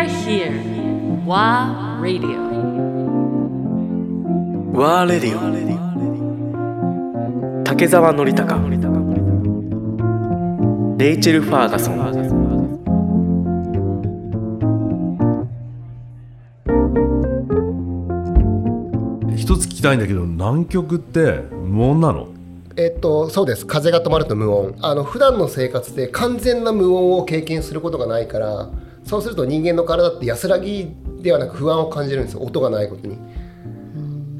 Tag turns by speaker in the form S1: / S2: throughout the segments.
S1: are here. WA Radio.
S2: ワーレディオ竹澤典孝レイチェル・ファーガソン
S3: 一つ聞きたいんだけど南極って無音なの？
S4: えっと、そうです。風が止まると無音。あの普段の生活で完全な無音を経験することがないからそうすると人間の体って安らぎではなく不安を感じるんですよ。音がないことに。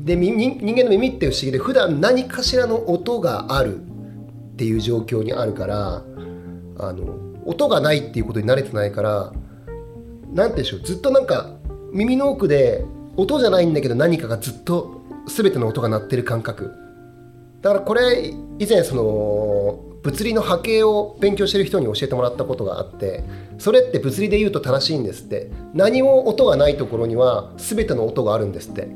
S4: で人間の耳って不思議で普段何かしらの音があるっていう状況にあるからあの音がないっていうことに慣れてないから何て言うんでしょう。ずっとなんか耳の奥で音じゃないんだけど何かがずっと全ての音が鳴ってる感覚。だからこれ以前その物理の波形を勉強してる人に教えてもらったことがあってそれって物理で言うと正しいんですって。何も音がないところには全ての音があるんですって。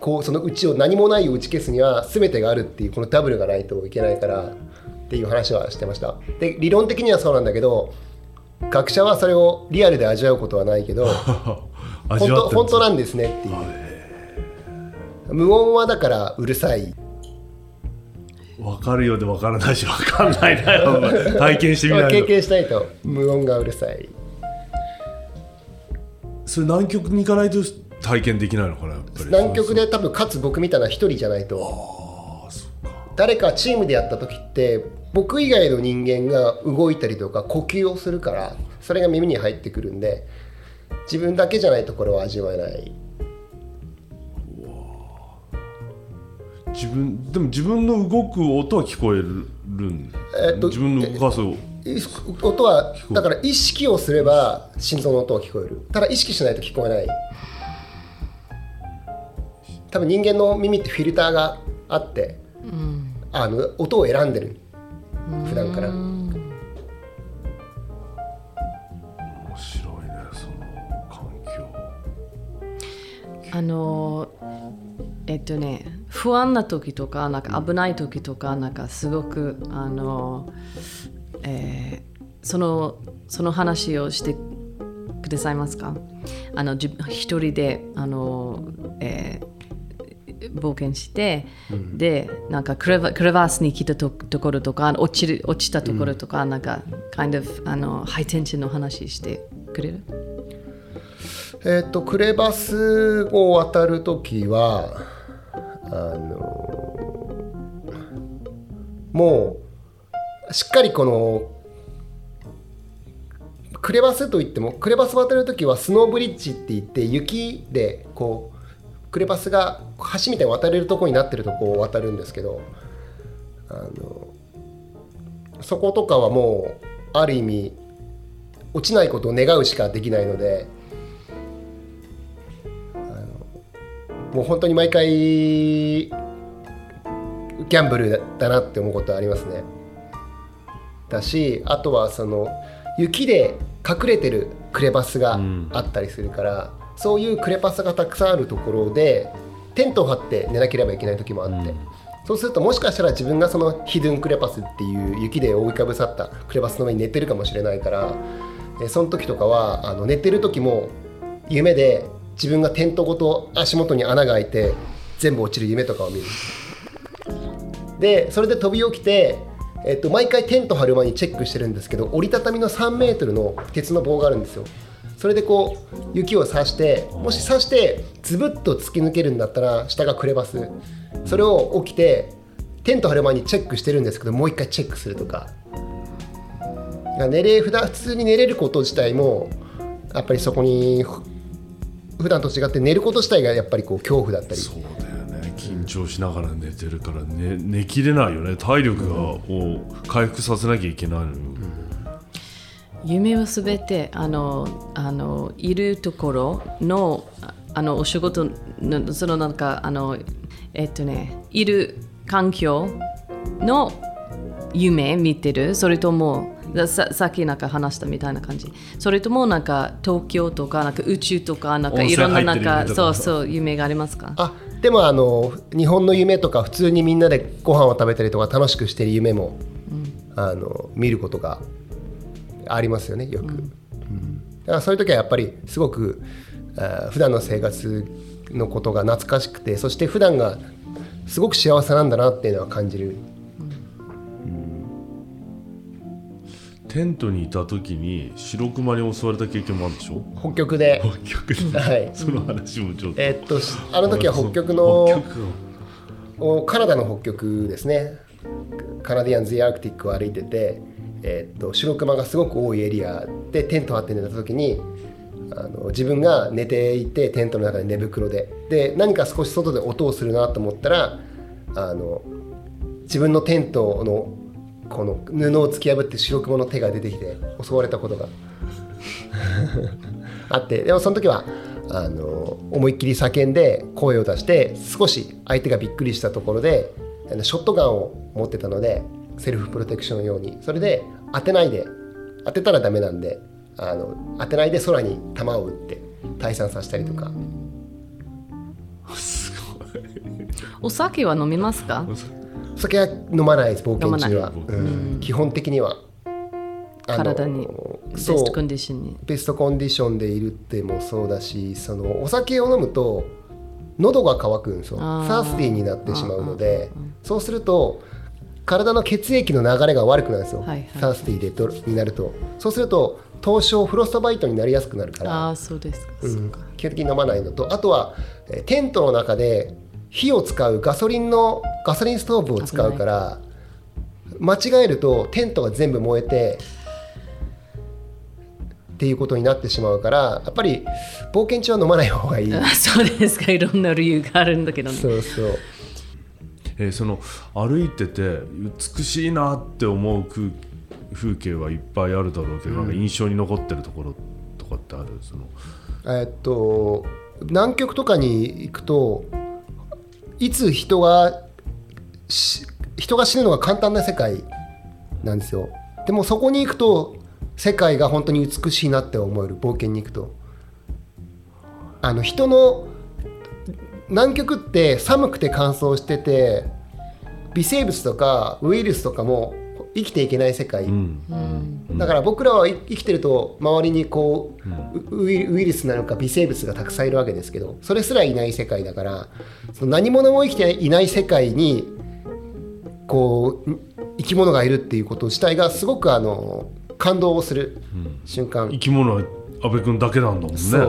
S4: こうそのうちを何もないを打ち消すには全てがあるっていうこのダブルがないといけないからっていう話はしてました。で理論的にはそうなんだけど学者はそれをリアルで味わうことはないけど 本当本当なんですねっていう。無音はだからうるさい
S3: 分かるようで分からないし分かんないなよ。体験してみない
S4: 経
S3: と
S4: 験しないと無音がうるさい
S3: それ南極に行かないと体験できないのかなやっぱり。
S4: 南極で多分かつ僕みたいな一人じゃないと。誰かチームでやった時って僕以外の人間が動いたりとか呼吸をするからそれが耳に入ってくるんで自分だけじゃないところは味わえない
S3: 自分でも自分の動く音は聞こえるん、
S4: えっと
S3: 自分の動かす
S4: い音はだから意識をすれば心臓の音は聞こえる。ただ意識しないと聞こえない。多分人間の耳ってフィルターがあって、あの音を選んでる。普段から。
S3: 面白いねその環境。
S1: あのえっとね不安な時とかなんか危ない時とかなんかすごくあの、えーそのその話をしてくださいますか？あの自分一人であの、えー冒険して、でなんかクレバクレバスに来たとところとか落ちる落ちたところとか、なんか kind of あのハイテンションの話してくれる？
S4: えっ、とクレバスを渡るときはあのもうしっかりこのクレバスといってもクレバス渡るときはスノーブリッジって言って雪でこうクレバスが橋みたいに渡れるとこになってるとこを渡るんですけどあのそことかはもうある意味落ちないことを願うしかできないのでもう本当に毎回ギャンブルだなって思うことはありますね。だしあとはその雪で隠れてるクレバスがあったりするから、そういうクレバスがたくさんあるところでテントを張って寝なければいけない時もあって、そうするともしかしたら自分がそのヒドゥンクレバスっていう雪で覆いかぶさったクレバスの上に寝てるかもしれないからえその時とかはあの寝てる時も夢で自分がテントごと足元に穴が開いて全部落ちる夢とかを見る。でそれで飛び起きて、えっと、毎回テント張る前にチェックしてるんですけど折りたたみの3メートルの鉄の棒があるんですよ。それでこう雪を刺してもし刺してズブッと突き抜けるんだったら下がクレバス。それを起きてテント張る前にチェックしてるんですけどもう一回チェックするとか。寝れ普段普通に寝れること自体もやっぱりそこに普段と違って寝ること自体がやっぱりこう恐怖だったり。
S3: そうだよね。緊張しながら寝てるから寝寝きれないよね。体力がを回復させなきゃいけないのよ、
S1: 夢はすべてあのあのいるところのああのお仕事のそのなんかあのえっとねいる環境の夢見てる。それともだささっきなんか話したみたいな感じ。それともなんか東京とかなんか宇宙とかなんかいろんななん
S3: か
S1: そうそう夢がありますか？
S4: あでもあの日本の夢とか普通にみんなでご飯を食べたりとか楽しくしてる夢も、あの見ることがありますよねよく、だからそういう時はやっぱりすごくあー普段の生活のことが懐かしくてそして普段がすごく幸せなんだなっていうのは感じる
S3: テントにいた時に白熊に襲われた経験もあるでしょ？
S4: 北極で、
S3: 北極で。
S4: はい。
S3: その話もちょっと。
S4: えーっとしあの時は北極の
S3: 北極
S4: おカナダの北極ですね。カナディアンズ・アークティックを歩いてて、えーっと白熊がすごく多いエリアでテント張って寝た時にあの自分が寝ていてテントの中で寝袋で。で何か少し外で音をするなと思ったらあの自分のテントのこの布を突き破って白熊の手が出てきて襲われたことがあってでもその時はあの思いっきり叫んで声を出して少し相手がびっくりしたところであのショットガンを持ってたのでセルフプロテクション用に。それで当てないで当てたらダメなんであの当てないで空に弾を撃って退散させたりとか。
S3: すごい。
S1: お酒は飲みますか？
S4: お酒は飲まないです冒険中は。うん。基本的には。
S1: 体にベストコンディションに。
S4: ベストコンディションでいるってもそうだしそのお酒を飲むと喉が渇くんですよ。サー。スティーになってしまうのでそうすると体の血液の流れが悪くなるんですよ、
S1: はいはい
S4: サースティーでとになると。そうすると凍傷フロストバイトになりやすくなるから。
S1: ああそうですか、
S4: うん基本的に飲まないのとあとはえーテントの中で火を使うガソリンのガソリンストーブを使うから間違えるとテントが全部燃えてっていうことになってしまうからやっぱり冒険中は飲まない方がいい。
S1: あ そうですかいろんな理由があるんだけどね。
S4: そうそう。
S3: えーその歩いてて美しいなって思う風風景はいっぱいあるだろうけど、なんか印象に残ってるところとかってある？その。
S4: えっと南極とかに行くといつ人が人が死ぬのが簡単な世界なんですよ。でもそこに行くと世界が本当に美しいなって思える冒険に行くと。あの人の南極って寒くて乾燥してて微生物とかウイルスとかも生きていけない世界、
S3: うん。
S4: だから僕らは生きてると周りにこうウイウイルスなのか微生物がたくさんいるわけですけどそれすらいない世界だからその何者も生きていない世界にこう生き物がいるっていうこと自体がすごくあの感動をする瞬間、
S3: 生き物は阿部君だけなんだもんね。
S4: そう、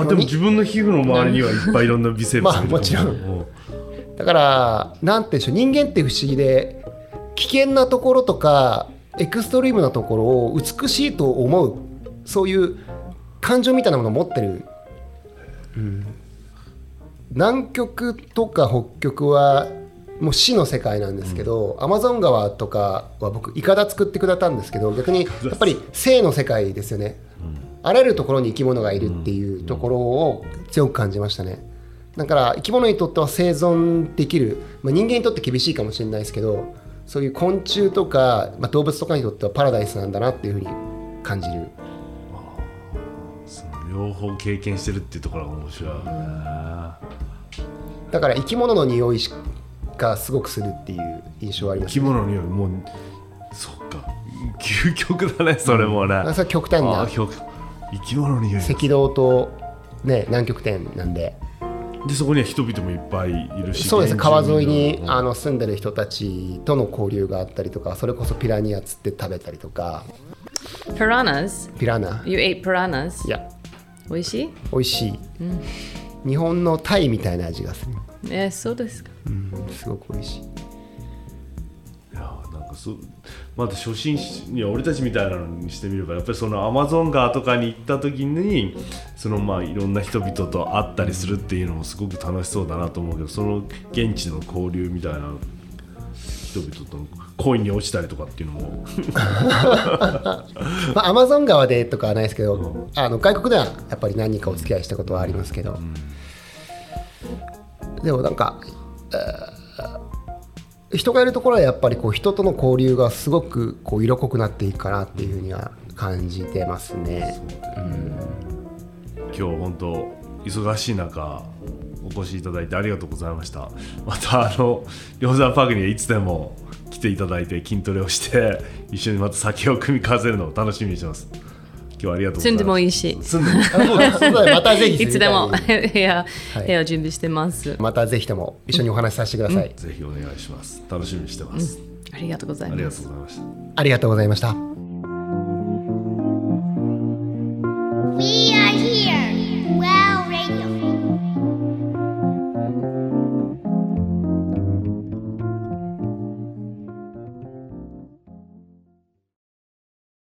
S3: あでも自分の皮膚の周りにはいっぱいいろんな微生物がいる
S4: まあもちろん。
S3: うん
S4: だからなんて言うんでしょう人間って不思議で危険なところとかエクストリームなところを美しいと思うそういう感情みたいなものを持ってる、うん。南極とか北極はもう死の世界なんですけど、アマゾン川とかは僕イカダ作ってくれたんですけど逆にやっぱり生の世界ですよね、あらゆるところに生き物がいるっていうところを強く感じましたね。だから生き物にとっては生存できる、まあ、人間にとって厳しいかもしれないですけどそういう昆虫とか、まあ、動物とかにとってはパラダイスなんだなっていうふうに感じる。
S3: その両方経験してるっていうところが面白いよね、
S4: だから生き物の匂いがすごくするっていう印象はあります
S3: 生き物によりもうそっか。究極だねそれもね、
S4: あそれは極端な。
S3: 生き物により
S4: 赤道と、ね、南極点なんで
S3: でそこには人々もいっぱいいるし
S4: そうです。川沿いに
S3: うん。
S4: あの住んでる人たちとの交流があったりとかそれこそピラニア釣って食べたりとか。
S1: Piranhas?
S4: ピラナ
S1: You ate piranhas?
S4: いや
S1: 美味しい？
S4: 美味しい、日本のタイみたいな味がする、
S1: えそうですか。
S4: うん、すごく美味しい
S3: まだ初心者には俺たちみたいなのにしてみればやっぱりそのアマゾン川とかに行った時にそのまあいろんな人々と会ったりするっていうのもすごく楽しそうだなと思うけどその現地の交流みたいな人々との恋に落ちたりとかっていうのも。
S4: まあ、アマゾン川でとかはないですけど、あの外国ではやっぱり何人かお付き合いしたことはありますけど、でもなんか、えー人がいるところはやっぱりこう人との交流がすごくこう色濃くなっていくかなっていうふうには感じてますね。うん。
S3: 今日本当忙しい中お越しいただいてありがとうございました。またあの梁山パークにはいつでも来ていただいて筋トレをして一緒にまた酒を組み交ぜるのを楽しみにしてます。日はありがとうございます。
S1: 住んでもいい。
S4: またぜひ
S1: いつでも部屋
S4: はい。
S1: 部屋を準備してます、
S4: またぜひとも一緒にお話しさせてください、
S3: ぜひお願いします。楽しみにしてます、
S1: ありがとうござい
S3: ありがとう
S1: ます
S3: ございました。
S4: ありがとうございました